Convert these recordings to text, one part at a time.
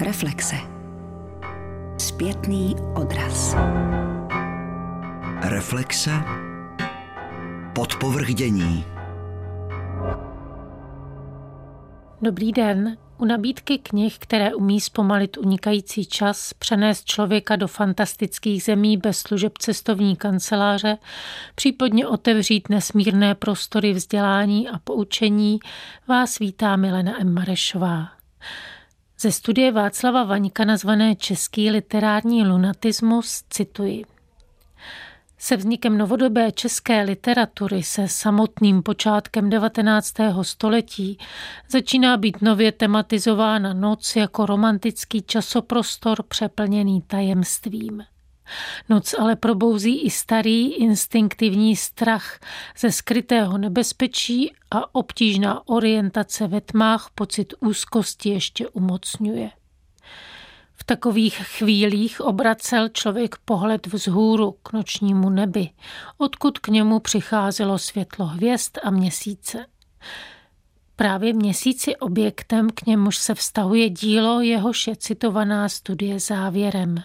Reflexe. Zpětný odraz. Reflexe. Podpovrdění. Dobrý den. U nabídky knih, které umí zpomalit unikající čas, přenést člověka do fantastických zemí bez služeb cestovní kanceláře, případně otevřít nesmírné prostory vzdělání a poučení, vás vítá Milena M. Marešová. Ze studie Václava Vaňka nazvané Český literární lunatismus cituji. Se vznikem novodobé české literatury se samotným počátkem 19. století začíná být nově tematizována noc jako romantický časoprostor přeplněný tajemstvím. Noc ale probouzí i starý instinktivní strach ze skrytého nebezpečí a obtížná orientace ve tmách pocit úzkosti ještě umocňuje. V takových chvílích obracel člověk pohled vzhůru k nočnímu nebi, odkud k němu přicházelo světlo hvězd a měsíce. Právě měsíc je objektem, k němuž se vztahuje dílo, jehož je citovaná studie závěrem.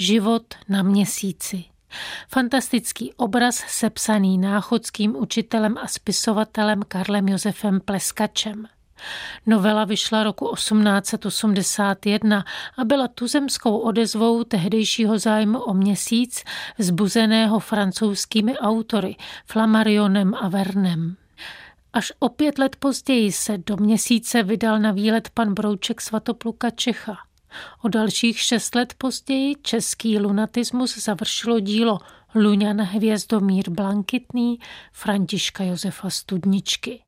Život na měsíci. Fantastický obraz sepsaný náchodským učitelem a spisovatelem Karlem Josefem Pleskačem. Novela vyšla roku 1881 a byla tuzemskou odezvou tehdejšího zájmu o měsíc, zbuzeného francouzskými autory Flamarionem a Vernem. Až o pět let později se do měsíce vydal na výlet pan Brouček Svatopluka Čecha. O dalších šest let později český lunatismus završilo dílo Luňan Hvězdomír Blankitný Františka Josefa Studničky.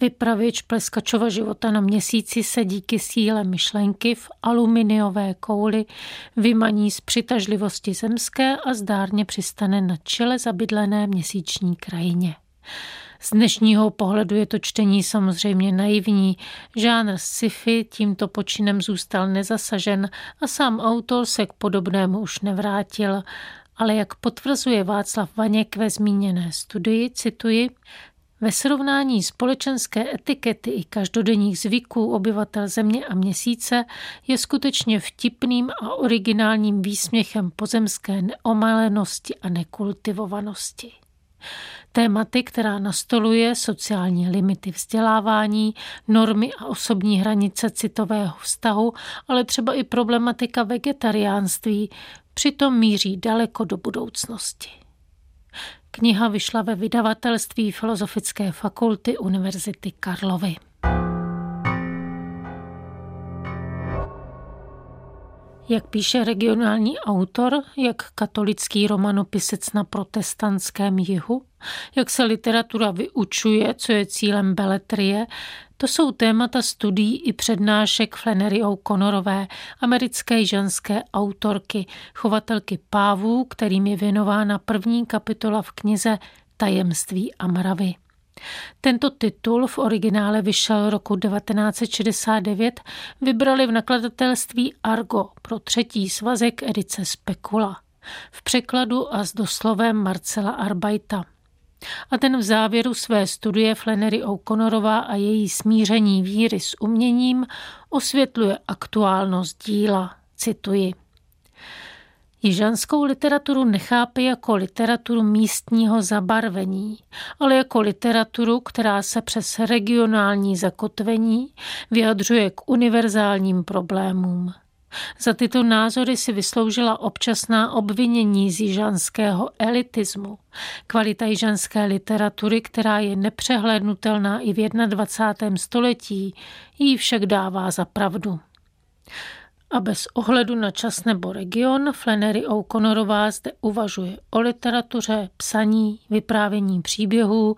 Vypravěč pleskačova života na měsíci se díky síle myšlenky v aluminiové kouli vymaní z přitažlivosti zemské a zdárně přistane na čele zabydlené měsíční krajině. Z dnešního pohledu je to čtení samozřejmě naivní. Žánr sci-fi tímto počinem zůstal nezasažen a sám autor se k podobnému už nevrátil. Ale jak potvrzuje Václav Vaněk ve zmíněné studii, cituji, ve srovnání společenské etikety i každodenních zvyků obyvatel Země a Měsíce je skutečně vtipným a originálním výsměchem pozemské neomalenosti a nekultivovanosti. Tématy, která nastoluje sociální limity vzdělávání, normy a osobní hranice citového vztahu, ale třeba i problematika vegetariánství, přitom míří daleko do budoucnosti. Kniha vyšla ve vydavatelství Filozofické fakulty Univerzity Karlovy. Jak píše regionální autor, jak katolický romanopisec na protestantském jihu, jak se literatura vyučuje, co je cílem beletrie, to jsou témata studií i přednášek Flannery O'Connorové, americké ženské autorky, chovatelky pávů, kterým je věnována první kapitola v knize Tajemství a mravy. Tento titul v originále vyšel roku 1969, vybrali v nakladatelství Argo pro třetí svazek edice Spekula. V překladu a s doslovem Marcela Arbajta. A ten v závěru své studie Flannery O'Connorová a její smíření víry s uměním osvětluje aktuálnost díla. Cituji. Jižanskou literaturu nechápe jako literaturu místního zabarvení, ale jako literaturu, která se přes regionální zakotvení vyjadřuje k univerzálním problémům. Za tyto názory si vysloužila občasná obvinění z jižanského elitismu. Kvalita jižanské literatury, která je nepřehlednutelná i v 21. století, jí však dává za pravdu. A bez ohledu na čas nebo region Flannery O'Connorová zde uvažuje o literatuře, psaní, vyprávění příběhů,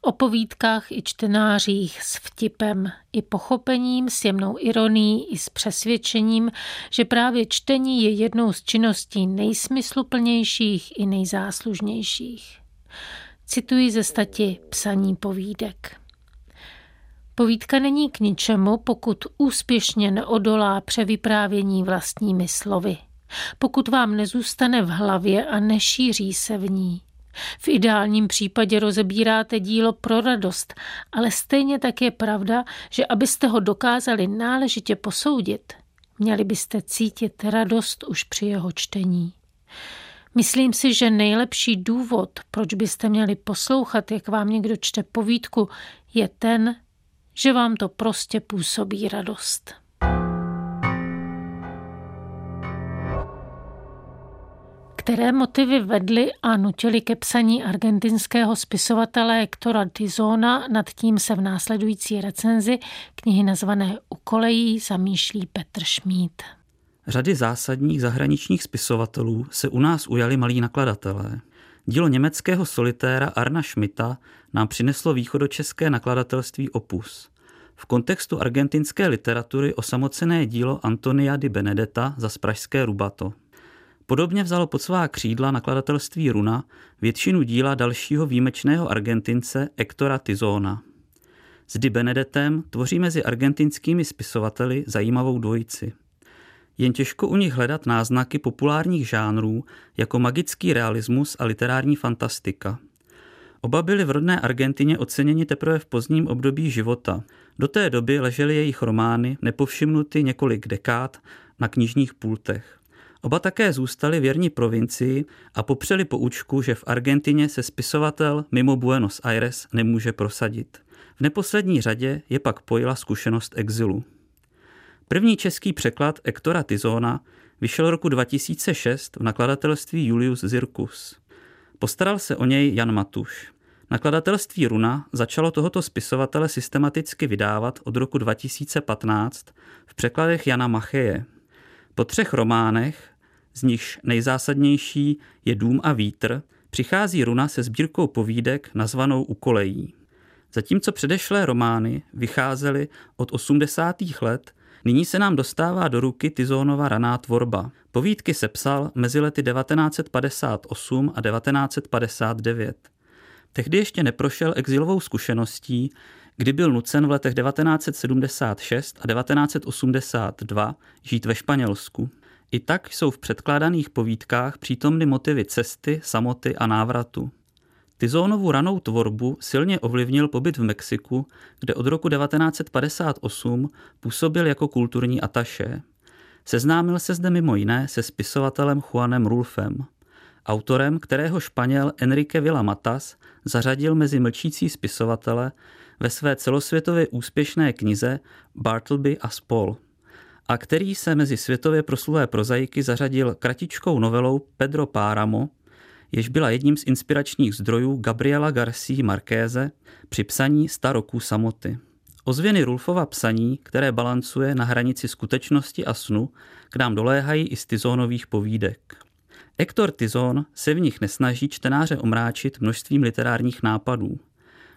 o povídkách i čtenářích s vtipem i pochopením, s jemnou ironií i s přesvědčením, že právě čtení je jednou z činností nejsmysluplnějších i nejzáslužnějších. Cituji ze stati Psaní povídek. Povídka není k ničemu, pokud úspěšně neodolá převyprávění vlastními slovy. Pokud vám nezůstane v hlavě a nešíří se v ní. V ideálním případě rozebíráte dílo pro radost, ale stejně tak je pravda, že abyste ho dokázali náležitě posoudit, Měli byste cítit radost už při jeho čtení. Myslím si, že nejlepší důvod, proč byste měli poslouchat, jak vám někdo čte povídku, je ten, že vám to prostě působí radost. Které motivy vedly a nutily ke psaní argentinského spisovatele Hectora Tizona, nad tím se v následující recenzi knihy nazvané Ukolejí zamýšlí Petr Šmít. Řady zásadních zahraničních spisovatelů se u nás ujali malí nakladatelé. Dílo německého solitéra Arna Schmidta nám přineslo východočeské nakladatelství Opus. V kontextu argentinské literatury osamocené dílo Antonia di Benedetta za pražské Rubato. Podobně vzalo pod svá křídla nakladatelství Runa většinu díla dalšího výjimečného Argentince Ektora Tizona. S Di Benedettem tvoří mezi argentinskými spisovateli zajímavou dvojici – jen těžko u nich hledat náznaky populárních žánrů jako magický realismus a literární fantastika. Oba byli v rodné Argentině oceněni teprve v pozdním období života. Do té doby ležely jejich romány nepovšimnuty několik dekád na knižních pultech. Oba také zůstali věrní provincii a popřeli poučku, že v Argentině se spisovatel mimo Buenos Aires nemůže prosadit. V neposlední řadě je pak pojila zkušenost exilu. První český překlad Ektora Tizona vyšel roku 2006 v nakladatelství Julius Zirkus. Postaral se o něj Jan Matuš. Nakladatelství Runa začalo tohoto spisovatele systematicky vydávat od roku 2015 v překladech Jana Macheje. Po třech románech, z nichž nejzásadnější je Dům a vítr, přichází Runa se sbírkou povídek nazvanou Ukolejí. Zatímco předešlé romány vycházely od 80. let Nyní se nám dostává do ruky Tizónova raná tvorba. Povídky sepsal mezi lety 1958 a 1959. Tehdy ještě neprošel exilovou zkušeností, kdy byl nucen v letech 1976 a 1982 žít ve Španělsku. I tak jsou v předkládaných povídkách přítomny motivy cesty, samoty a návratu. Tizónovu ranou tvorbu silně ovlivnil pobyt v Mexiku, kde od roku 1958 působil jako kulturní ataše. Seznámil se zde mimo jiné se spisovatelem Juanem Rulfem, autorem, kterého Španěl Enrique Villa Matas zařadil mezi mlčící spisovatele ve své celosvětově úspěšné knize Bartleby a spol a který se mezi světově proslulé prozaiky zařadil kratičkou novelou Pedro Páramo, jež byla jedním z inspiračních zdrojů Gabriela Garcia Markéze při psaní Sta roků samoty. Ozvěny Rulfova psaní, které balancuje na hranici skutečnosti a snu, k nám doléhají i z Tizónových povídek. Hector Tizón se v nich nesnaží čtenáře omráčit množstvím literárních nápadů.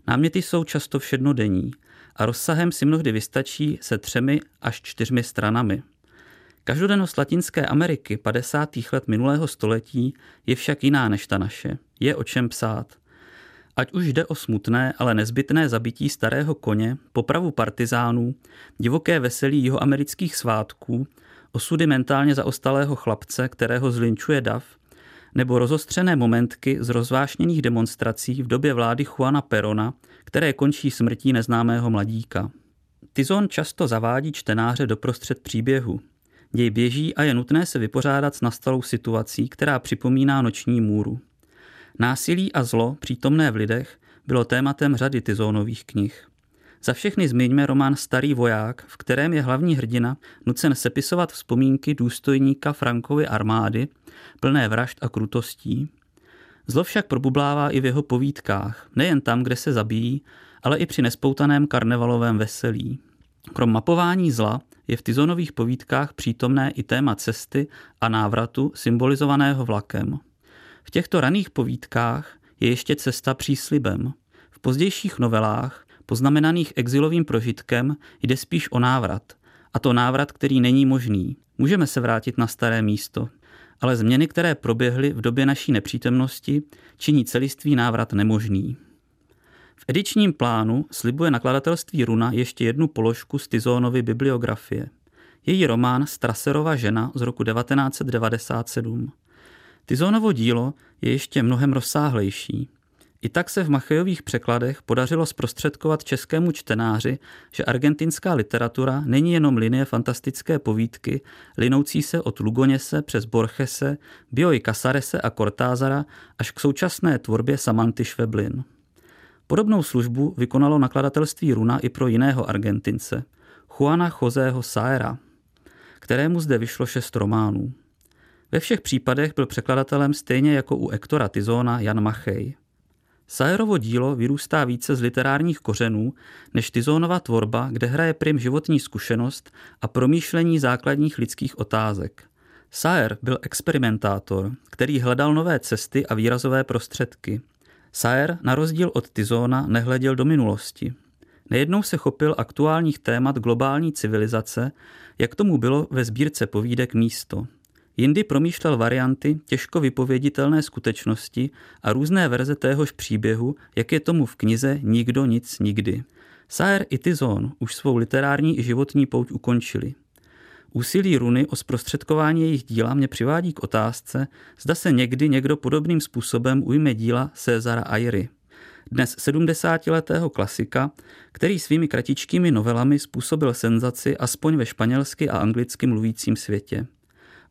Náměty jsou často všednodenní a rozsahem si mnohdy vystačí se třemi až čtyřmi stranami – Každodennost Latinské Ameriky 50. let minulého století je však jiná než ta naše. Je o čem psát. Ať už jde o smutné, ale nezbytné zabití starého koně, popravu partizánů, divoké veselí jihoamerických svátků, osudy mentálně zaostalého chlapce, kterého zlinčuje dav, nebo rozostřené momentky z rozvášněných demonstrací v době vlády Juana Perona, které končí smrtí neznámého mladíka. Tizon často zavádí čtenáře doprostřed příběhu, Děj běží a je nutné se vypořádat s nastalou situací, která připomíná noční můru. Násilí a zlo, přítomné v lidech, bylo tématem řady Tizónových knih. Za všechny zmiňme román Starý voják, v kterém je hlavní hrdina nucen sepisovat vzpomínky důstojníka Frankovy armády, plné vražd a krutostí. Zlo však probublává i v jeho povídkách, nejen tam, kde se zabíjí, ale i při nespoutaném karnevalovém veselí. Krom mapování zla je v Tizonových povídkách přítomné i téma cesty a návratu symbolizovaného vlakem. V těchto raných povídkách je ještě cesta příslibem. V pozdějších novelách, poznamenaných exilovým prožitkem, jde spíš o návrat. A to návrat, který není možný. Můžeme se vrátit na staré místo, ale změny, které proběhly v době naší nepřítomnosti, činí celistvý návrat nemožný. V edičním plánu slibuje nakladatelství Runa ještě jednu položku z Tizónovy bibliografie. Její román Straserova žena z roku 1997. Tizónovo dílo je ještě mnohem rozsáhlejší. I tak se v Machejových překladech podařilo zprostředkovat českému čtenáři, že argentinská literatura není jenom linie fantastické povídky, linoucí se od Lugoněse přes Borgese, Bioy Casarese a Cortázara až k současné tvorbě Samanty Šveblin. Podobnou službu vykonalo nakladatelství Runa i pro jiného Argentince, Juana Joseho Saera, kterému zde vyšlo šest románů. Ve všech případech byl překladatelem stejně jako u Ektora Tizona Jan Machej. Saerovo dílo vyrůstá více z literárních kořenů než Tizonova tvorba, kde hraje prim životní zkušenost a promýšlení základních lidských otázek. Saer byl experimentátor, který hledal nové cesty a výrazové prostředky. Saer, na rozdíl od Tizona, nehleděl do minulosti. Nejednou se chopil aktuálních témat globální civilizace, jak tomu bylo ve sbírce povídek Místo. Jindy promýšlel varianty těžko vypověditelné skutečnosti a různé verze téhož příběhu, jak je tomu v knize Nikdo nic nikdy. Saer i Tizon už svou literární i životní pouť ukončili. Úsilí runy o zprostředkování jejich díla mě přivádí k otázce, zda se někdy někdo podobným způsobem ujme díla Cezara Ayry. Dnes 70-letého klasika, který svými kratičkými novelami způsobil senzaci aspoň ve španělsky a anglicky mluvícím světě.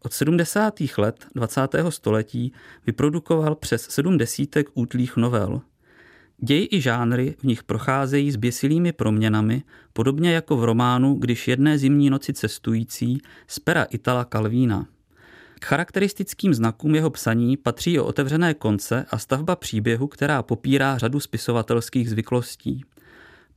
Od 70. let 20. století vyprodukoval přes sedm desítek útlých novel. Děj i žánry v nich procházejí s běsilými proměnami, podobně jako v románu Když jedné zimní noci cestující z pera Itala Calvína. K charakteristickým znakům jeho psaní patří o otevřené konce a stavba příběhu, která popírá řadu spisovatelských zvyklostí.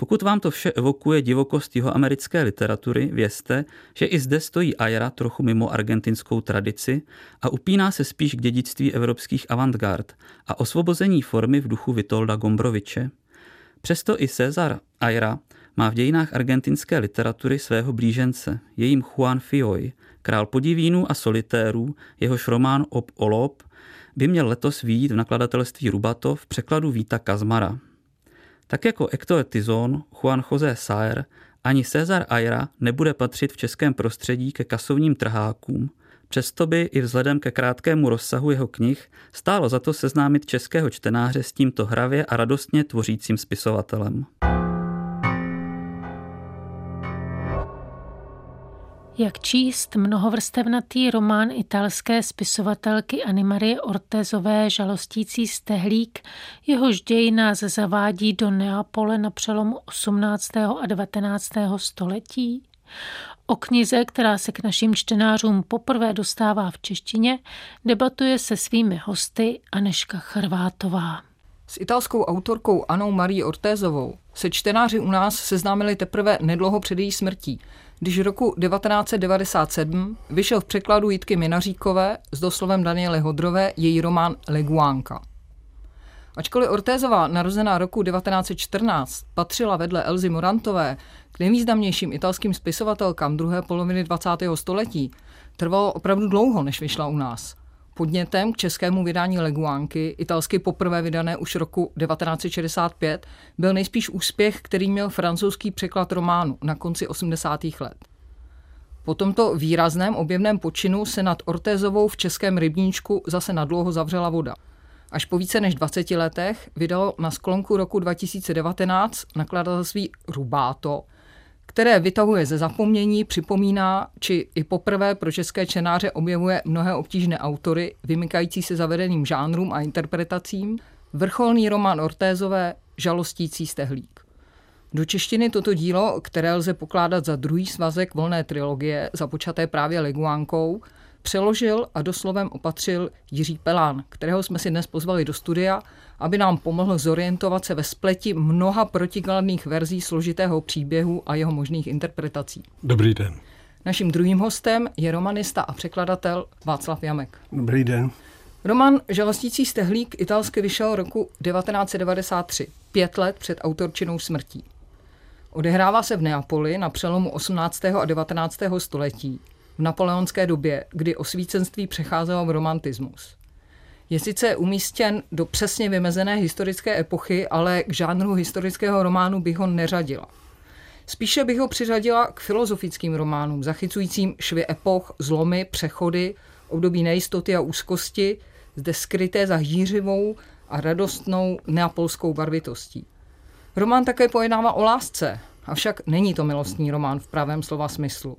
Pokud vám to vše evokuje divokost jeho americké literatury, vězte, že i zde stojí Aira trochu mimo argentinskou tradici a upíná se spíš k dědictví evropských avantgard a osvobození formy v duchu Vitolda Gombroviče. Přesto i Cezar Aira má v dějinách argentinské literatury svého blížence, jejím Juan Fioy, král podivínů a solitérů, jehož román Ob Olop by měl letos výjít v nakladatelství Rubato v překladu Víta Kazmara. Tak jako Hector Tizon, Juan José Saer ani Cezar Aira nebude patřit v českém prostředí ke kasovním trhákům, přesto by i vzhledem ke krátkému rozsahu jeho knih stálo za to seznámit českého čtenáře s tímto hravě a radostně tvořícím spisovatelem. Jak číst mnohovrstevnatý román italské spisovatelky Animarie Ortezové Žalostící stehlík, jehož děj nás zavádí do Neapole na přelomu 18. a 19. století? O knize, která se k našim čtenářům poprvé dostává v češtině, debatuje se svými hosty Aneška Chrvátová. S italskou autorkou Anou Marí Ortézovou se čtenáři u nás seznámili teprve nedlouho před její smrtí, když roku 1997 vyšel v překladu Jitky Minaříkové s doslovem Daniely Hodrové její román Leguánka. Ačkoliv Ortézová, narozená roku 1914, patřila vedle Elzy Morantové k nejvýznamnějším italským spisovatelkám druhé poloviny 20. století, trvalo opravdu dlouho, než vyšla u nás. Podnětem k českému vydání Leguánky, italsky poprvé vydané už roku 1965, byl nejspíš úspěch, který měl francouzský překlad románu na konci 80. let. Po tomto výrazném objevném počinu se nad Ortézovou v českém rybníčku zase nadlouho zavřela voda. Až po více než 20 letech vydalo na sklonku roku 2019 nakladatelství Rubáto které vytahuje ze zapomnění, připomíná, či i poprvé pro české čenáře objevuje mnohé obtížné autory, vymykající se zavedeným žánrům a interpretacím, vrcholný román Ortézové Žalostící stehlík. Do češtiny toto dílo, které lze pokládat za druhý svazek volné trilogie, započaté právě Leguánkou, přeložil a doslovem opatřil Jiří Pelán, kterého jsme si dnes pozvali do studia, aby nám pomohl zorientovat se ve spleti mnoha protikladných verzí složitého příběhu a jeho možných interpretací. Dobrý den. Naším druhým hostem je romanista a překladatel Václav Jamek. Dobrý den. Roman Žalostící stehlík italsky vyšel roku 1993, pět let před autorčinou smrtí. Odehrává se v Neapoli na přelomu 18. a 19. století v napoleonské době, kdy osvícenství přecházelo v romantismus. Je sice umístěn do přesně vymezené historické epochy, ale k žánru historického románu bych ho neřadila. Spíše bych ho přiřadila k filozofickým románům, zachycujícím švy epoch, zlomy, přechody, období nejistoty a úzkosti, zde skryté za hýřivou a radostnou neapolskou barvitostí. Román také pojednává o lásce, avšak není to milostný román v pravém slova smyslu.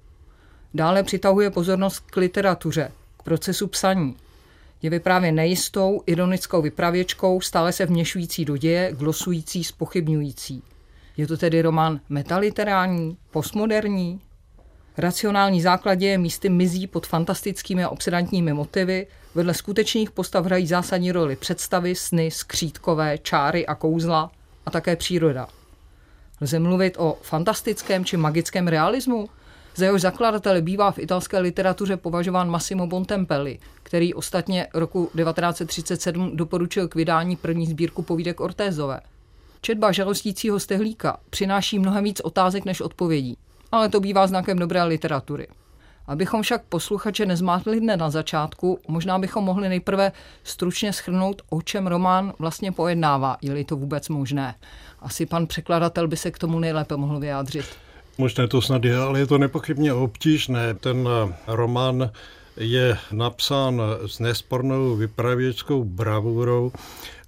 Dále přitahuje pozornost k literatuře, k procesu psaní. Je vyprávěn nejistou, ironickou vypravěčkou, stále se vměšující do děje, glosující, spochybňující. Je to tedy román metaliterální, postmoderní? Racionální základě je místy mizí pod fantastickými a obsedantními motivy, vedle skutečných postav hrají zásadní roli představy, sny, skřítkové, čáry a kouzla a také příroda. Lze mluvit o fantastickém či magickém realismu? Za jeho zakladatele bývá v italské literatuře považován Massimo Bontempelli, který ostatně roku 1937 doporučil k vydání první sbírku povídek Ortézové. Četba žalostícího stehlíka přináší mnohem víc otázek než odpovědí, ale to bývá znakem dobré literatury. Abychom však posluchače nezmátli dne na začátku, možná bychom mohli nejprve stručně schrnout, o čem román vlastně pojednává, je-li to vůbec možné. Asi pan překladatel by se k tomu nejlépe mohl vyjádřit. Možné to snad je, ale je to nepochybně obtížné. Ten román je napsán s nespornou vypravěčskou bravurou,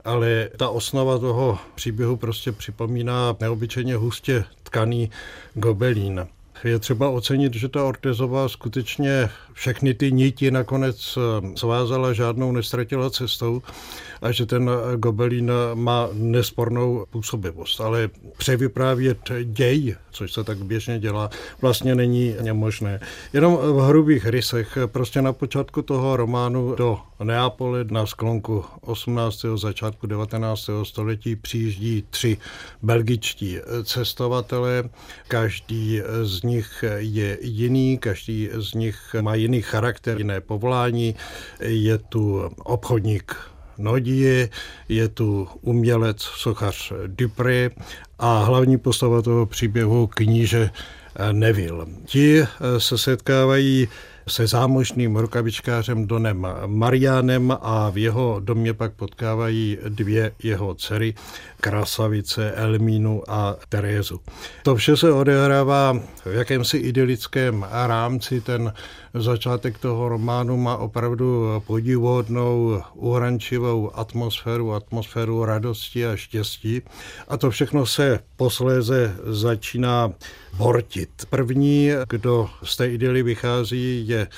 ale ta osnova toho příběhu prostě připomíná neobyčejně hustě tkaný gobelín. Je třeba ocenit, že ta Ortezová skutečně všechny ty niti nakonec eh, svázala, žádnou nestratila cestou a že ten gobelín má nespornou působivost. Ale převyprávět děj, což se tak běžně dělá, vlastně není možné. Jenom v hrubých rysech, prostě na počátku toho románu do Neapole na sklonku 18. začátku 19. století přijíždí tři belgičtí cestovatelé. Každý z nich je jiný, každý z nich má jiný charakter, jiné povolání. Je tu obchodník Nodie, je tu umělec, sochař Dupré a hlavní postava toho příběhu kníže Neville. Ti se setkávají se zámožným rukavičkářem Donem Marianem a v jeho domě pak potkávají dvě jeho dcery, krasavice Elmínu a Terézu. To vše se odehrává v jakémsi idylickém rámci. Ten začátek toho románu má opravdu podivuhodnou, uhrančivou atmosféru, atmosféru radosti a štěstí. A to všechno se posléze začíná bortit. První, kdo z té idyly vychází, je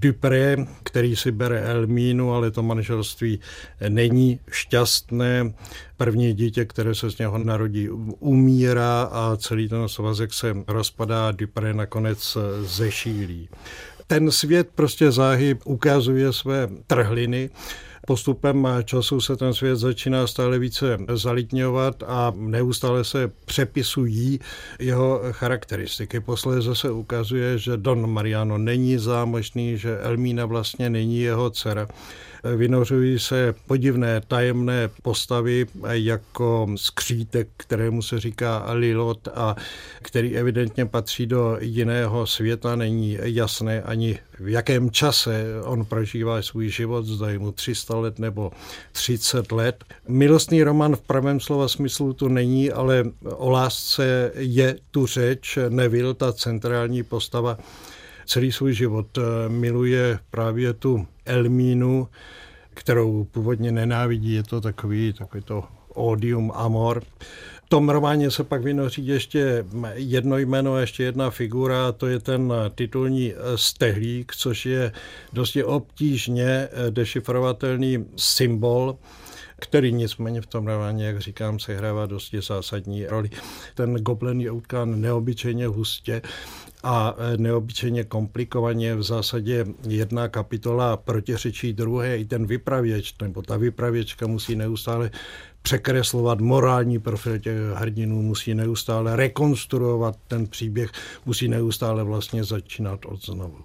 Dupré, který si bere Elmínu, ale to manželství není šťastné. První dítě, které se z něho narodí, umírá a celý ten svazek se rozpadá. Dupré nakonec zešílí. Ten svět prostě záhy ukazuje své trhliny postupem času se ten svět začíná stále více zalitňovat a neustále se přepisují jeho charakteristiky. Posléze se ukazuje, že Don Mariano není zámožný, že Elmína vlastně není jeho dcera vynořují se podivné tajemné postavy jako skřítek, kterému se říká Lilot a který evidentně patří do jiného světa. Není jasné ani v jakém čase on prožívá svůj život, zda mu 300 let nebo 30 let. Milostný román v pravém slova smyslu tu není, ale o lásce je tu řeč. Nevil, ta centrální postava, celý svůj život miluje právě tu Elmínu, kterou původně nenávidí. Je to takový, takový to odium amor. V tom románě se pak vynoří ještě jedno jméno a ještě jedna figura, to je ten titulní stehlík, což je dosti obtížně dešifrovatelný symbol, který nicméně v tom románě, jak říkám, sehrává dosti zásadní roli. Ten goblin je utkán neobyčejně hustě a e, neobyčejně komplikovaně v zásadě jedna kapitola protiřečí druhé. I ten vypravěč, nebo ta vypravěčka musí neustále překreslovat morální profil těch hrdinů, musí neustále rekonstruovat ten příběh, musí neustále vlastně začínat od znovu.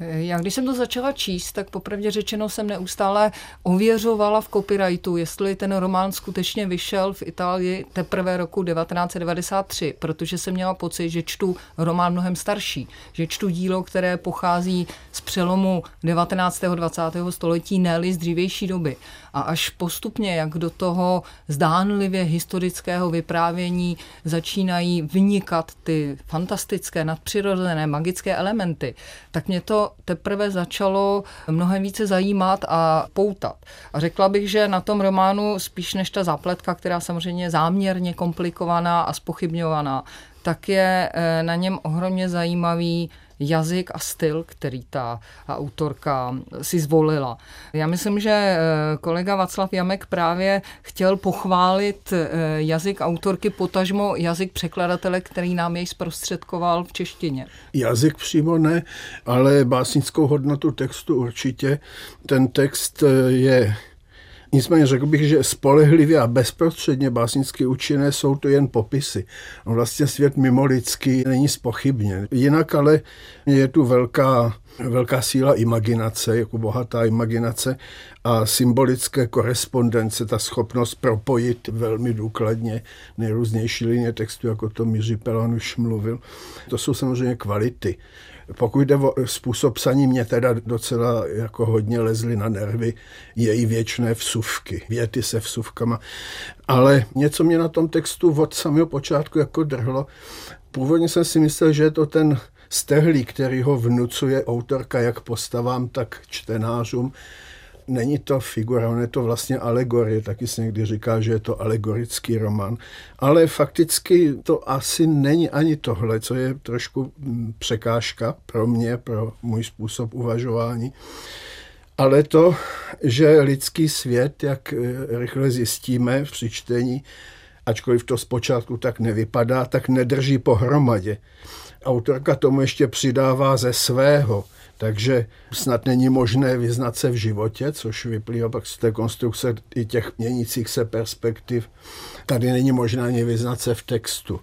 Já když jsem to začala číst, tak popravdě řečeno jsem neustále ověřovala v copyrightu, jestli ten román skutečně vyšel v Itálii teprve roku 1993, protože jsem měla pocit, že čtu román mnohem starší, že čtu dílo, které pochází z přelomu 19. a 20. století, ne z dřívější doby. A až postupně, jak do toho zdánlivě historického vyprávění začínají vynikat ty fantastické, nadpřirozené, magické elementy, tak mě to teprve začalo mnohem více zajímat a poutat. A řekla bych, že na tom románu spíš než ta zápletka, která samozřejmě je záměrně komplikovaná a spochybňovaná, tak je eh, na něm ohromně zajímavý jazyk a styl, který ta autorka si zvolila. Já myslím, že eh, kolega Václav Jamek právě chtěl pochválit eh, jazyk autorky, potažmo jazyk překladatele, který nám jej zprostředkoval v češtině. Jazyk přímo ne, ale básnickou hodnotu textu určitě. Ten text je Nicméně řekl bych, že spolehlivě a bezprostředně básnicky účinné jsou to jen popisy. Vlastně svět mimolidský není spochybněn. Jinak ale je tu velká, velká síla imaginace, jako bohatá imaginace a symbolické korespondence, ta schopnost propojit velmi důkladně nejrůznější linie textu, jako to Míři Pelan už mluvil. To jsou samozřejmě kvality. Pokud jde o způsob psaní, mě teda docela jako hodně lezly na nervy její věčné vsuvky, věty se vsuvkama. Ale něco mě na tom textu od samého počátku jako drhlo. Původně jsem si myslel, že je to ten stehlí, který ho vnucuje autorka jak postavám, tak čtenářům, není to figura, on je to vlastně alegorie, taky se někdy říká, že je to alegorický román, ale fakticky to asi není ani tohle, co je trošku mm, překážka pro mě, pro můj způsob uvažování. Ale to, že lidský svět, jak eh, rychle zjistíme v přičtení, ačkoliv to zpočátku tak nevypadá, tak nedrží pohromadě. Autorka tomu ještě přidává ze svého – takže snad není možné vyznat se v životě, což vyplývá pak z té konstrukce i těch měnících se perspektiv. Tady není možné ani vyznat se v textu.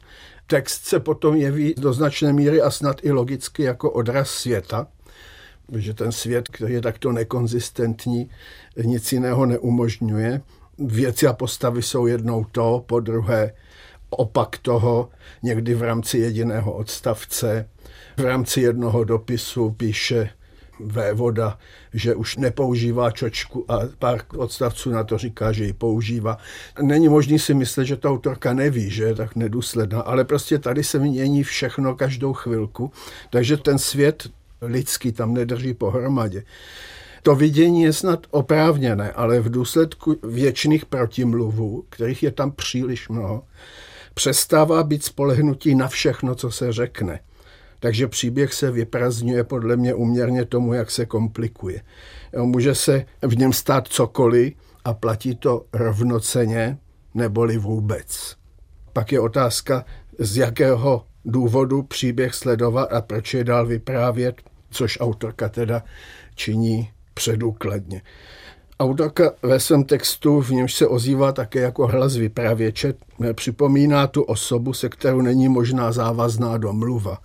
Text se potom jeví do značné míry a snad i logicky jako odraz světa, že ten svět, který je takto nekonzistentní, nic jiného neumožňuje. Věci a postavy jsou jednou to, po druhé opak toho, někdy v rámci jediného odstavce, v rámci jednoho dopisu píše vévoda, že už nepoužívá čočku a pár odstavců na to říká, že ji používá. Není možný si myslet, že ta autorka neví, že je tak nedůsledná, ale prostě tady se mění všechno každou chvilku, takže ten svět lidský tam nedrží pohromadě. To vidění je snad oprávněné, ale v důsledku věčných protimluvů, kterých je tam příliš mnoho, přestává být spolehnutí na všechno, co se řekne. Takže příběh se vyprazňuje podle mě uměrně tomu, jak se komplikuje. Může se v něm stát cokoliv a platí to rovnoceně neboli vůbec. Pak je otázka, z jakého důvodu příběh sledovat a proč je dál vyprávět, což autorka teda činí předůkladně. Autorka ve svém textu, v němž se ozývá také jako hlas vypravěče, připomíná tu osobu, se kterou není možná závazná domluva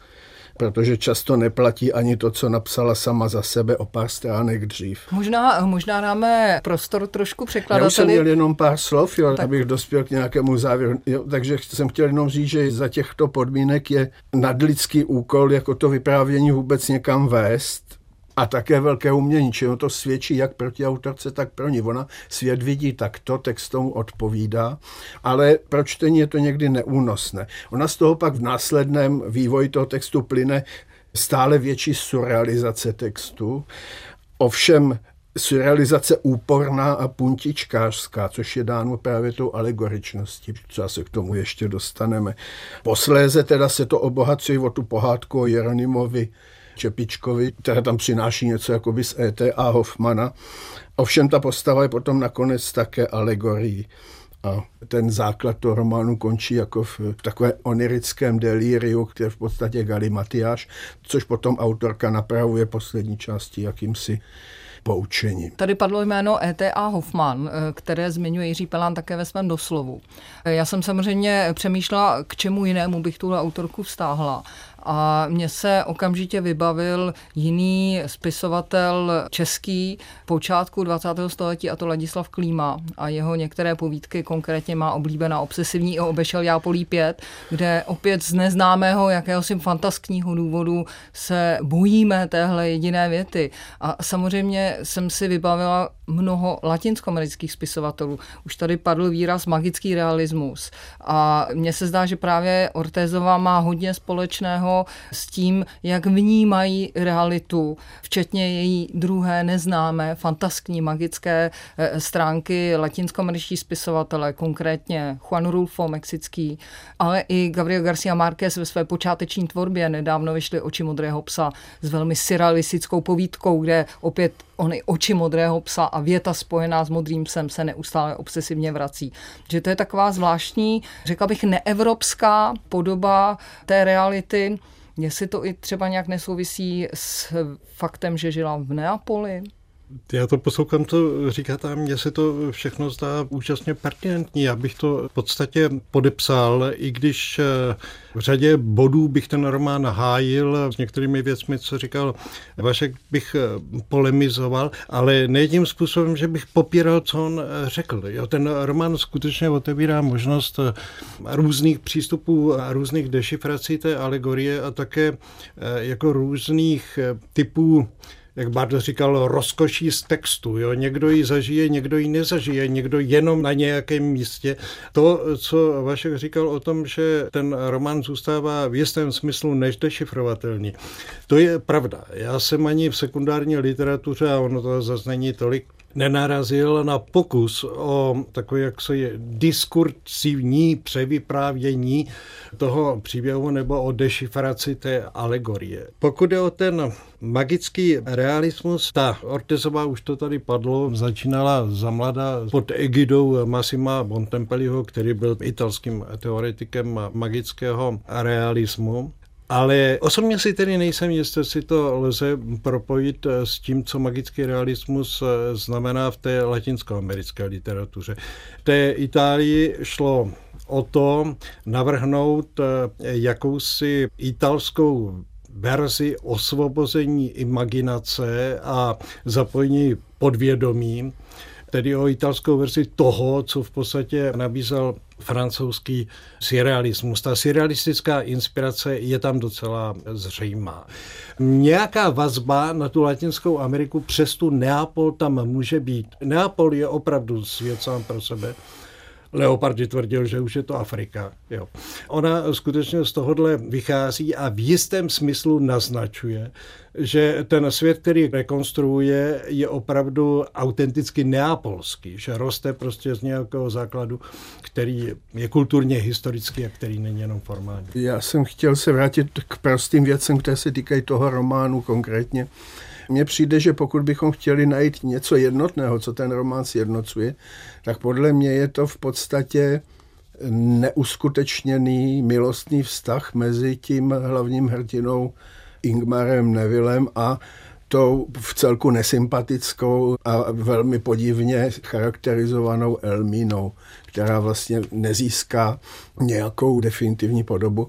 protože často neplatí ani to, co napsala sama za sebe o pár stránek dřív. Možná, možná dáme prostor trošku překladateli. Já už jsem měl jenom pár slov, jo, tak. abych dospěl k nějakému závěru. Jo, takže jsem chtěl jenom říct, že za těchto podmínek je nadlidský úkol jako to vyprávění vůbec někam vést a také velké umění, čili to svědčí jak proti autorce, tak pro ní. Ona svět vidí takto, text tomu odpovídá, ale pro čtení je to někdy neúnosné. Ona z toho pak v následném vývoji toho textu plyne stále větší surrealizace textu. Ovšem surrealizace úporná a puntičkářská, což je dáno právě tou alegoričností, co se k tomu ještě dostaneme. Posléze teda se to obohacuje o tu pohádku o Jeronimovi Čepičkovi, která tam přináší něco jako z E.T.A. Hoffmana. Ovšem ta postava je potom nakonec také alegorií. A ten základ toho románu končí jako v takové onirickém delíriu, které v podstatě galimatiáš, což potom autorka napravuje poslední části jakýmsi poučení. Tady padlo jméno E.T.A. Hoffman, eh, které zmiňuje Jiří Pelán také ve svém doslovu. Eh, já jsem samozřejmě přemýšlela, k čemu jinému bych tuhle autorku vztáhla. A mně se okamžitě vybavil jiný spisovatel český počátku 20. století, a to Ladislav Klíma. A jeho některé povídky konkrétně má oblíbená obsesivní i obešel Jápolí 5, kde opět z neznámého jakéhosi fantaskního důvodu se bojíme téhle jediné věty. A samozřejmě jsem si vybavila mnoho latinskoamerických spisovatelů. Už tady padl výraz magický realismus. A mně se zdá, že právě Ortézová má hodně společného spojeno s tím, jak vnímají realitu, včetně její druhé neznámé, fantaskní, magické eh, stránky latinskoameričtí spisovatele, konkrétně Juan Rulfo, mexický, ale i Gabriel Garcia Márquez ve své počáteční tvorbě nedávno vyšly Oči modrého psa s velmi surrealistickou povídkou, kde opět ony oči modrého psa a věta spojená s modrým psem se neustále obsesivně vrací. Že to je taková zvláštní, řekla bych, neevropská podoba té reality, jestli to i třeba nějak nesouvisí s faktem, že žila v Neapoli? Já to poslouchám, co říkáte, a mně se to všechno zdá úžasně pertinentní. Já bych to v podstatě podepsal, i když eh, v řadě bodů bych ten román hájil, s některými věcmi, co říkal Vašek, bych eh, polemizoval, ale ne tím způsobem, že bych popíral, co on eh, řekl. Jo, ten román skutečně otevírá možnost různých přístupů a různých dešifrací té alegorie a také jako různých typů jak Bardo říkal, rozkoší z textu. Jo? Někdo ji zažije, někdo ji nezažije, někdo jenom na nějakém místě. To, co Vašek říkal o tom, že ten román zůstává v jistém smyslu než dešifrovatelný, to je pravda. Já jsem ani v sekundární literatuře, a ono to zase není tolik nenarazil na pokus o takové, jak se je, diskursivní převyprávění toho příběhu nebo o dešifraci té alegorie. Pokud je o ten magický realismus, ta Ortezová, už to tady padlo, začínala za mlada pod egidou Massima Bontempelliho, který byl italským teoretikem magického realismu. Ale osobně si tedy nejsem jistý, jestli to lze propojit s tím, co magický realismus znamená v té latinskoamerické literatuře. V té Itálii šlo o to navrhnout jakousi italskou verzi osvobození imaginace a zapojení podvědomí, tedy o italskou verzi toho, co v podstatě nabízel francouzský surrealismus. Ta surrealistická inspirace je tam docela zřejmá. Nějaká vazba na tu Latinskou Ameriku přes tu Neapol tam může být. Neapol je opravdu svět sám pro sebe. Leopardi tvrdil, že už je to Afrika. Jo. Ona skutečně z tohohle vychází a v jistém smyslu naznačuje, že ten svět, který rekonstruuje, je opravdu autenticky neapolský, že roste prostě z nějakého základu, který je kulturně historický a který není jenom formální. Já jsem chtěl se vrátit k prostým věcem, které se týkají toho románu konkrétně. Mně přijde, že pokud bychom chtěli najít něco jednotného, co ten román sjednocuje, tak podle mě je to v podstatě neuskutečněný milostný vztah mezi tím hlavním hrdinou Ingmarem Nevillem a tou v celku nesympatickou a velmi podivně charakterizovanou Elmínou, která vlastně nezíská nějakou definitivní podobu.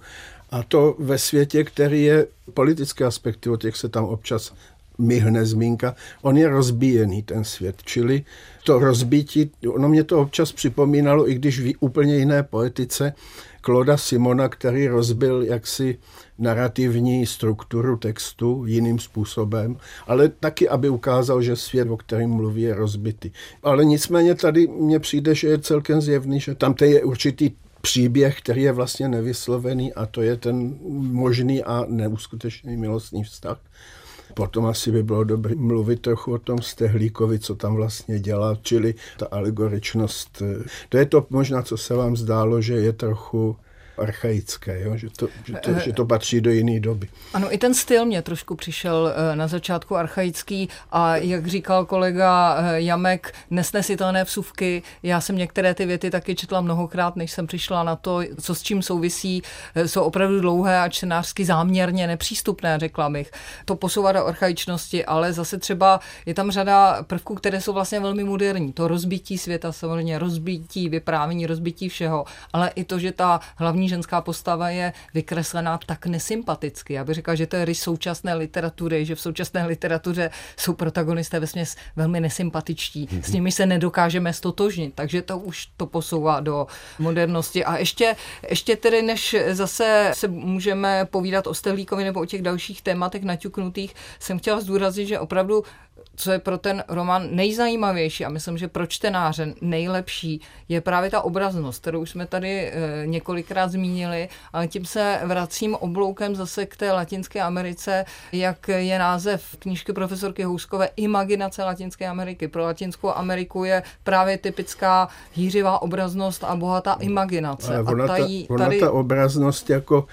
A to ve světě, který je politické aspekty, o těch se tam občas myhne zmínka, on je rozbíjený ten svět, čili to rozbítí, ono mě to občas připomínalo, i když v úplně jiné poetice, Kloda Simona, který rozbil jaksi narrativní strukturu textu jiným způsobem, ale taky, aby ukázal, že svět, o kterém mluví, je rozbitý. Ale nicméně tady mně přijde, že je celkem zjevný, že tam je určitý příběh, který je vlastně nevyslovený a to je ten možný a neuskutečný milostný vztah. Potom asi by bylo dobré mluvit trochu o tom Stehlíkovi, co tam vlastně dělá, čili ta alegoričnost. To je to možná, co se vám zdálo, že je trochu archaické, jo? Že, to, že, to, že to patří do jiné doby. Ano, i ten styl mě trošku přišel eh, na začátku archaický a jak říkal kolega eh, Jamek, nesnesitelné vsuvky, já jsem některé ty věty taky četla mnohokrát, než jsem přišla na to, co s čím souvisí, eh, jsou opravdu dlouhé a čtenářsky záměrně nepřístupné, řekla bych. To posouvá do archaičnosti, ale zase třeba je tam řada prvků, které jsou vlastně velmi moderní. To rozbítí světa, samozřejmě rozbítí vyprávění, rozbítí všeho, ale i to, že ta hlavní ženská postava je vykreslená tak nesympaticky. Já bych řekla, že to je rys současné literatury, že v současné literatuře jsou protagonisté ve směs velmi nesympatičtí. Mm-hmm. S mhm. nimi se nedokážeme stotožnit, takže to už to posouvá do modernosti. A ještě, ještě tedy, než zase se můžeme povídat o Stehlíkovi nebo o těch dalších tématech naťuknutých, jsem chtěla zdůraznit, že opravdu co je pro ten román nejzajímavější a myslím, že pro čtenáře nejlepší, je právě ta obraznost, kterou už jsme tady e, několikrát zmínili, ale tím se vracím obloukem zase k té Latinské Americe, jak je název knížky profesorky Houskové Imaginace Latinské Ameriky. Pro Latinskou Ameriku je právě typická hýřivá obraznost a bohatá imaginace. Ale ona, a tady, ta, ona tady... ta obraznost jako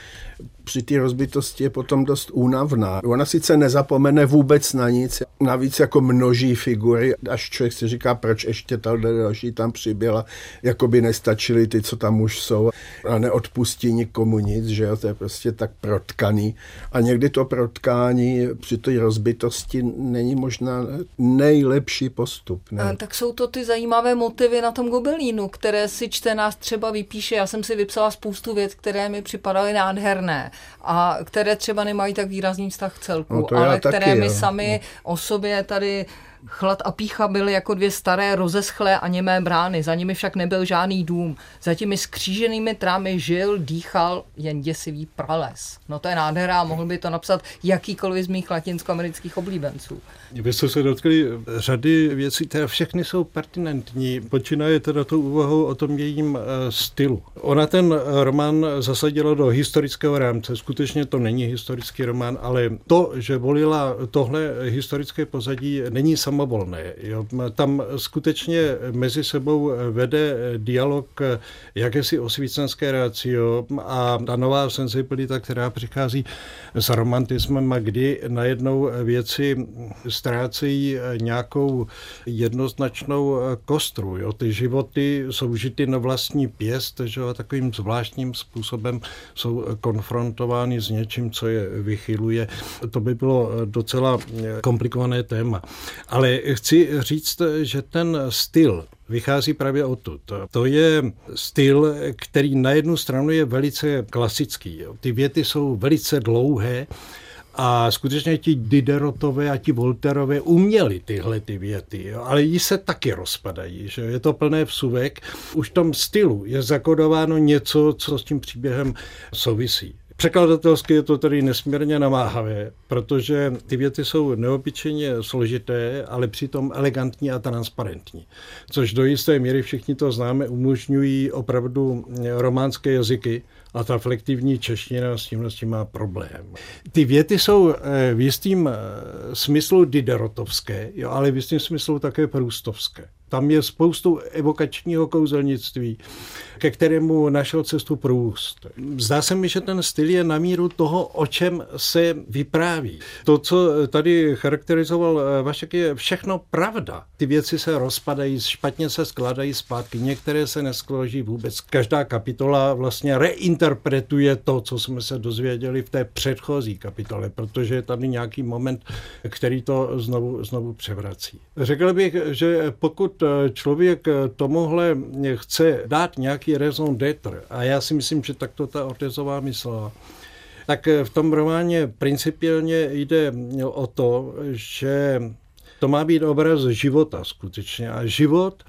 při té rozbitosti je potom dost únavná. Ona sice nezapomene vůbec na nic, navíc jako množí figury, až člověk si říká, proč ještě ta další tam přibyla, jako by nestačily ty, co tam už jsou a neodpustí nikomu nic, že jo, to je prostě tak protkaný. A někdy to protkání při té rozbitosti není možná nejlepší postup. Ne? Tak jsou to ty zajímavé motivy na tom gobelínu, které si čtenář třeba vypíše. Já jsem si vypsala spoustu věc, které mi připadaly nádherné a které třeba nemají tak výrazný vztah celku, no ale které taky, my jo. sami o sobě tady Chlad a pícha byly jako dvě staré rozeschlé a němé brány, za nimi však nebyl žádný dům. Za těmi skříženými trámy žil, dýchal jen děsivý prales. No to je nádhera, mohl by to napsat jakýkoliv z mých latinskoamerických oblíbenců. Vy jste se dotkli řady věcí, které všechny jsou pertinentní. Počínaje teda tou úvahou o tom jejím eh, stylu. Ona ten román zasadila do historického rámce. Skutečně to není historický román, ale to, že volila tohle historické pozadí, není samovolné. Jo. Tam skutečně mezi sebou vede dialog jakési osvícenské rácio a ta nová sensibilita, která přichází s romantismem a kdy najednou věci ztrácejí nějakou jednoznačnou kostru. Jo. Ty životy jsou žity na vlastní pěst, že jo, takovým zvláštním způsobem jsou konfrontovány s něčím, co je vychyluje. To by bylo docela komplikované téma. Ale chci říct, že ten styl vychází právě odtud. To je styl, který na jednu stranu je velice klasický. Ty věty jsou velice dlouhé, a skutečně ti Diderotové a ti Volterové uměli tyhle ty věty, jo? ale jí se taky rozpadají. Že? Je to plné vsuvek. Už v tom stylu je zakodováno něco, co s tím příběhem souvisí. Překladatelsky je to tedy nesmírně namáhavé, protože ty věty jsou neobyčejně složité, ale přitom elegantní a transparentní. Což do jisté míry všichni to známe, umožňují opravdu románské jazyky, a ta flektivní čeština s tím, s tím má problém. Ty věty jsou eh, v jistým eh, smyslu diderotovské, jo, ale v jistém smyslu také průstovské. Tam je spoustu evokačního kouzelnictví, ke kterému našel cestu Proust. Zdá se mi, že ten styl je na míru toho, o čem se vypráví. To, co tady charakterizoval eh, Vašek, je všechno pravda. Ty věci se rozpadají, špatně se skladají zpátky, některé se neskloží vůbec. Každá kapitola vlastně reinterpretuje to, co jsme se dozvěděli v té předchozí kapitole, protože je tady nějaký moment, který to znovu, znovu převrací. Řekl bych, že pokud Eh, člověk eh, tomuhle chce dát nějaký raison d'être, a já si myslím, že takto ta Ortezová myslela, tak eh, v tom románě principiálně jde o to, že to má být obraz života skutečně. A život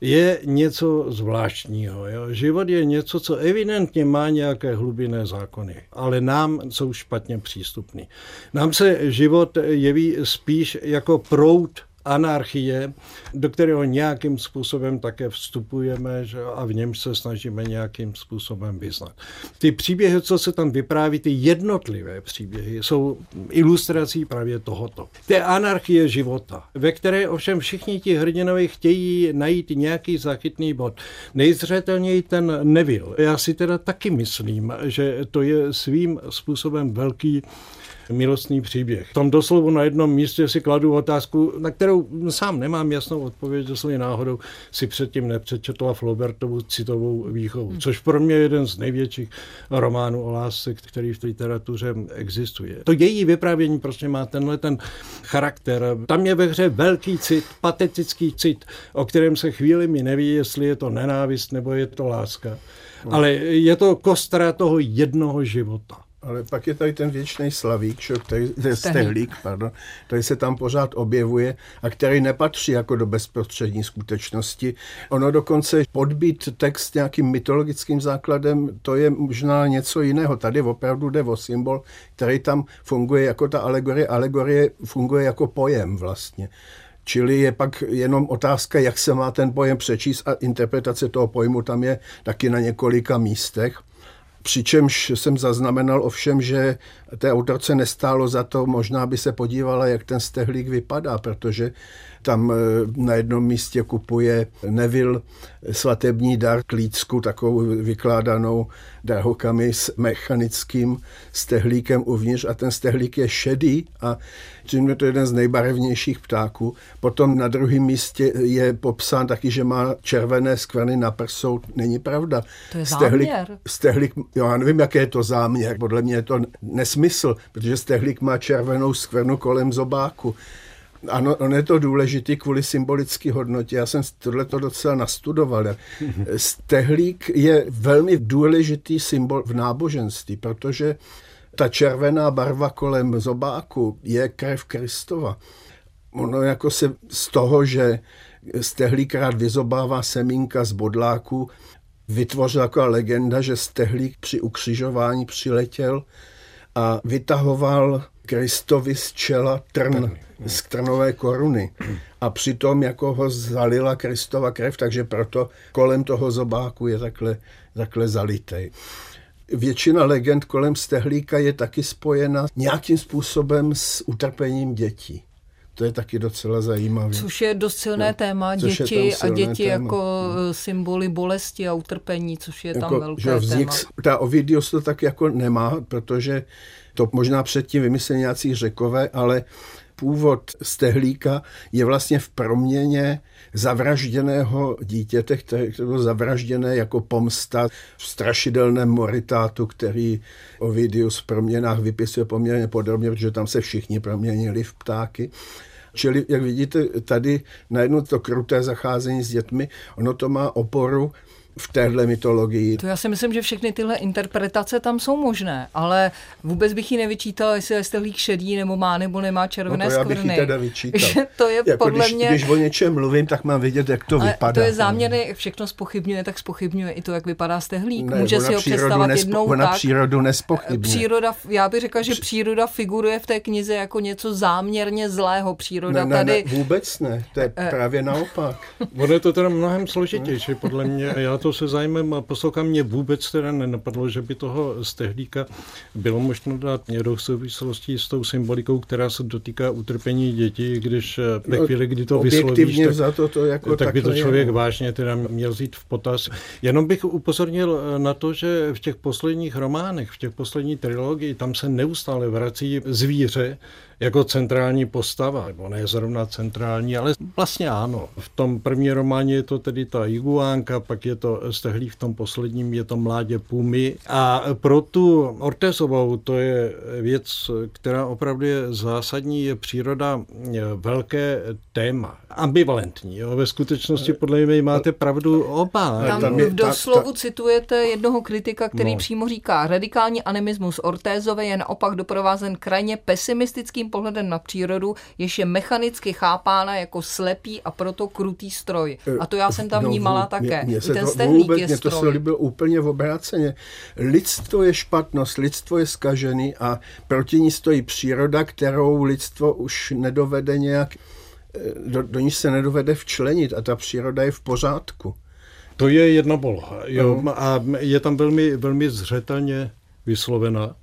je něco zvláštního. Jo? Život je něco, co evidentně má nějaké hlubinné zákony, ale nám jsou špatně přístupný. Nám se život jeví spíš jako prout anarchie, do kterého nějakým způsobem také vstupujeme že, a v něm se snažíme nějakým způsobem vyznat. Ty příběhy, co se tam vypráví, ty jednotlivé příběhy, jsou ilustrací právě tohoto. Té anarchie života, ve které ovšem všichni ti hrdinové chtějí najít nějaký zachytný bod. Nejzřetelněji ten Neville. Já si teda taky myslím, že to je svým způsobem velký milostný příběh. Tam doslovu na jednom místě si kladu otázku, na kterou sám nemám jasnou odpověď, doslova náhodou si předtím nepřečetla Flaubertovu citovou výchovu, hmm. což pro mě je jeden z největších románů o lásce, který v literatuře existuje. To její vyprávění prostě má tenhle ten charakter. Tam je ve hře velký cit, patetický cit, o kterém se chvíli mi neví, jestli je to nenávist nebo je to láska. Hmm. Ale je to kostra toho jednoho života. Ale pak je tady ten věčný slavík, čo, který, stehlík, pardon, který se tam pořád objevuje a který nepatří jako do bezprostřední skutečnosti. Ono dokonce podbít text nějakým mytologickým základem, to je možná něco jiného. Tady opravdu jde o symbol, který tam funguje jako ta alegorie. Alegorie funguje jako pojem vlastně. Čili je pak jenom otázka, jak se má ten pojem přečíst a interpretace toho pojmu tam je taky na několika místech. Přičemž jsem zaznamenal ovšem, že té autorce nestálo za to, možná by se podívala, jak ten stehlík vypadá, protože tam eh, na jednom místě kupuje Nevil svatební dar klícku, takovou vykládanou drahokami s mechanickým stehlíkem uvnitř a ten stehlík je šedý a tím je to jeden z nejbarevnějších ptáků. Potom na druhém místě je popsán taky, že má červené skvrny na prsou. Není pravda. To je stehlík, záměr. Stehlík, jo, já nevím, jaký je to záměr. Podle mě je to nesmysl, protože stehlík má červenou skvrnu kolem zobáku. Ano, on je to důležitý kvůli symbolické hodnotě. Já jsem tohle to docela nastudoval. Stehlík je velmi důležitý symbol v náboženství, protože ta červená barva kolem zobáku je krev Kristova. Ono jako se z toho, že stehlík rád vyzobává semínka z bodláku, vytvořila taková legenda, že stehlík při ukřižování přiletěl a vytahoval Kristovi z čela trn, z trnové koruny. A přitom jako ho zalila Kristova krev, takže proto kolem toho zobáku je takhle, takhle zalitej. Většina legend kolem stehlíka je taky spojena nějakým způsobem s utrpením dětí. To je taky docela zajímavé. Což je dost silné no, téma, děti a děti téma. jako no. symboly bolesti a utrpení, což je jako, tam velké že vznik, téma. Ta Ovidius to tak jako nemá, protože to možná předtím vymysleli nějací řekové, ale původ stehlíka je vlastně v proměně zavražděného dítěte, které bylo zavražděné jako pomsta v strašidelném moritátu, který Ovidius v proměnách vypisuje poměrně podrobně, protože tam se všichni proměnili v ptáky. Čili, jak vidíte, tady najednou to kruté zacházení s dětmi, ono to má oporu v téhle mytologii. To já si myslím, že všechny tyhle interpretace tam jsou možné, ale vůbec bych ji nevyčítal, jestli je stehlík šedý nebo má nebo nemá červené no to já bych skvrny. teda vyčítal. to je jako podle když, mě... Když o něčem mluvím, tak mám vědět, jak to ale vypadá. To je záměrně, všechno spochybňuje, tak spochybňuje i to, jak vypadá stehlík. Ne, Může si ho představit nespo, jednou ona tak. přírodu nespochybňuje. Příroda, já bych řekla, že příroda figuruje v té knize jako něco záměrně zlého. Příroda ne, ne, tady... Ne, vůbec ne, to je eh, právě naopak. Ono je to teda mnohem složitější, podle mě. Já to se zájmem poslouchám, mě vůbec teda nenapadlo, že by toho stehlíka bylo možno dát v souvislosti s tou symbolikou, která se dotýká utrpení dětí, když eh, ve no, chvíli, kdy to vyslovíš, tak, za to, to jako tak by to člověk je. vážně teda měl vzít v potaz. Jenom bych upozornil eh, na to, že v těch posledních románech, v těch posledních trilogii, tam se neustále vrací zvíře, jako centrální postava, nebo ne zrovna centrální, ale vlastně ano. V tom prvním románě je to tedy ta iguánka, pak je to stehlí v tom posledním, je to mládě pumy. A pro tu Ortezovou to je věc, která opravdu je zásadní, je příroda velké téma. Ambivalentní. Jo. Ve skutečnosti podle mě máte pravdu oba. Tam, v doslovu citujete jednoho kritika, který no. přímo říká, radikální animismus Ortézové je naopak doprovázen krajně pesimistickým lidským pohledem na přírodu, jež je mechanicky chápána jako slepý a proto krutý stroj. A to já jsem tam no, vnímala také. Mě, mě I ten to, vůbec, je mě to se líbilo úplně v obráceně. Lidstvo je špatnost, lidstvo je skažený a proti ní stojí příroda, kterou lidstvo už nedovede nějak, eh, do, do níž se nedovede včlenit a ta příroda je v pořádku. To je jedna poloha. Jo. A je tam velmi, velmi zřetelně vyslovena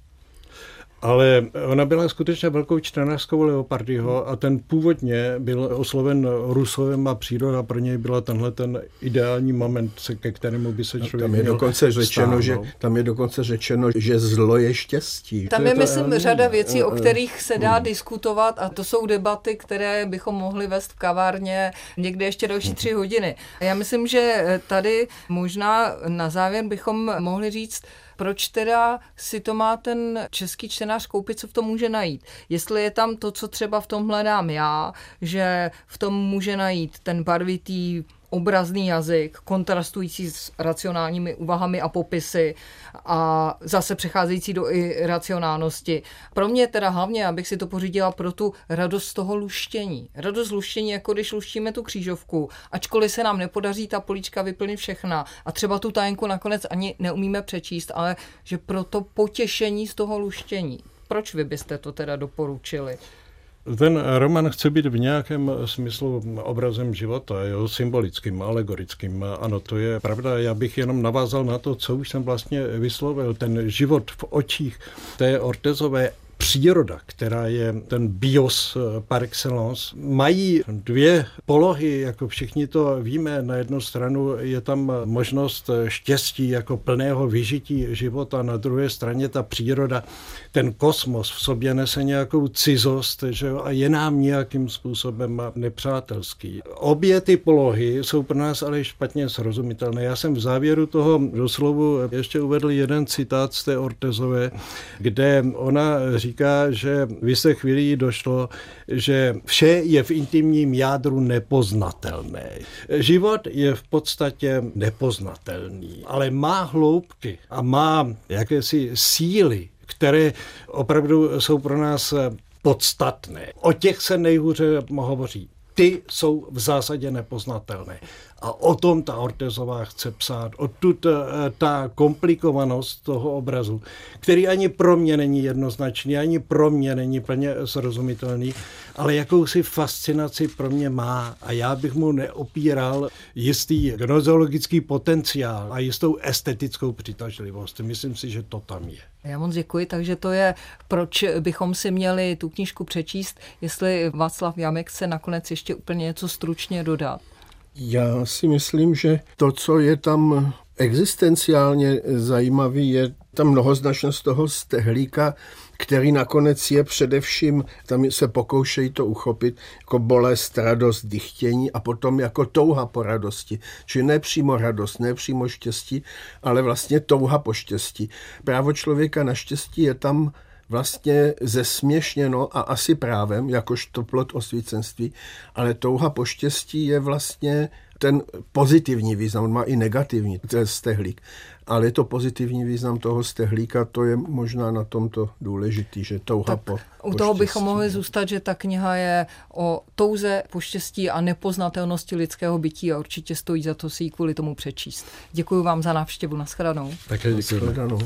ale ona byla skutečně velkou čtenářskou Leopardyho a ten původně byl osloven Rusovem a příroda pro něj byla tenhle ten ideální moment, ke kterému by se člověk tam je dokonce řečeno, že Tam je dokonce řečeno, že zlo je štěstí. Tam je, myslím, to, řada věcí, o kterých se dá hmm. diskutovat a to jsou debaty, které bychom mohli vést v kavárně někde ještě další tři hodiny. Já myslím, že tady možná na závěr bychom mohli říct, proč teda si to má ten český čtenář koupit, co v tom může najít? Jestli je tam to, co třeba v tom hledám já, že v tom může najít ten barvitý obrazný jazyk, kontrastující s racionálními úvahami a popisy a zase přecházející do iracionálnosti. Pro mě teda hlavně, abych si to pořídila pro tu radost toho luštění. Radost luštění, jako když luštíme tu křížovku, ačkoliv se nám nepodaří ta políčka vyplnit všechna a třeba tu tajenku nakonec ani neumíme přečíst, ale že pro to potěšení z toho luštění. Proč vy byste to teda doporučili? Ten román chce být v nějakém smyslu obrazem života, jo, symbolickým, alegorickým. Ano, to je pravda. Já bych jenom navázal na to, co už jsem vlastně vyslovil. Ten život v očích té Ortezové příroda, která je ten bios eh, par excellence, mají dvě polohy, jako všichni to víme. Na jednu stranu je tam možnost štěstí jako plného vyžití života, na druhé straně ta příroda, ten kosmos v sobě nese nějakou cizost že jo, a je nám nějakým způsobem nepřátelský. Obě ty polohy jsou pro nás ale špatně srozumitelné. Já jsem v závěru toho doslovu ještě uvedl jeden citát z té Ortezové, kde ona říká, říká, že vy se chvíli došlo, že vše je v intimním jádru nepoznatelné. Život je v podstatě nepoznatelný, ale má hloubky a má jakési síly, které opravdu jsou pro nás podstatné. O těch se nejhůře hovoří ty jsou v zásadě nepoznatelné. A o tom ta Ortezová chce psát. Odtud eh, ta komplikovanost toho obrazu, který ani pro mě není jednoznačný, ani pro mě není plně srozumitelný, ale jakousi fascinaci pro mě má a já bych mu neopíral jistý gnozeologický potenciál a jistou estetickou přitažlivost. Myslím si, že to tam je. Já moc děkuji, takže to je, proč bychom si měli tu knížku přečíst, jestli Václav Jamek chce nakonec ještě úplně něco stručně dodat. Já si myslím, že to, co je tam existenciálně zajímavý, je ta mnohoznačnost toho stehlíka, který nakonec je především, tam se pokoušejí to uchopit, jako bolest, radost, dychtění a potom jako touha po radosti. Čili ne přímo radost, ne přímo štěstí, ale vlastně touha po štěstí. Právo člověka na štěstí je tam vlastně zesměšněno a asi právem, jakožto plot osvícenství, ale touha po štěstí je vlastně ten pozitivní význam, on má i negativní, ten stehlík, ale je to pozitivní význam toho stehlíka, to je možná na tomto důležitý, že touha tak po, po U toho štěstí. bychom mohli zůstat, že ta kniha je o touze po štěstí a nepoznatelnosti lidského bytí a určitě stojí za to si ji kvůli tomu přečíst. Děkuji vám za návštěvu, nashledanou. Také děkuji. Nashledanou.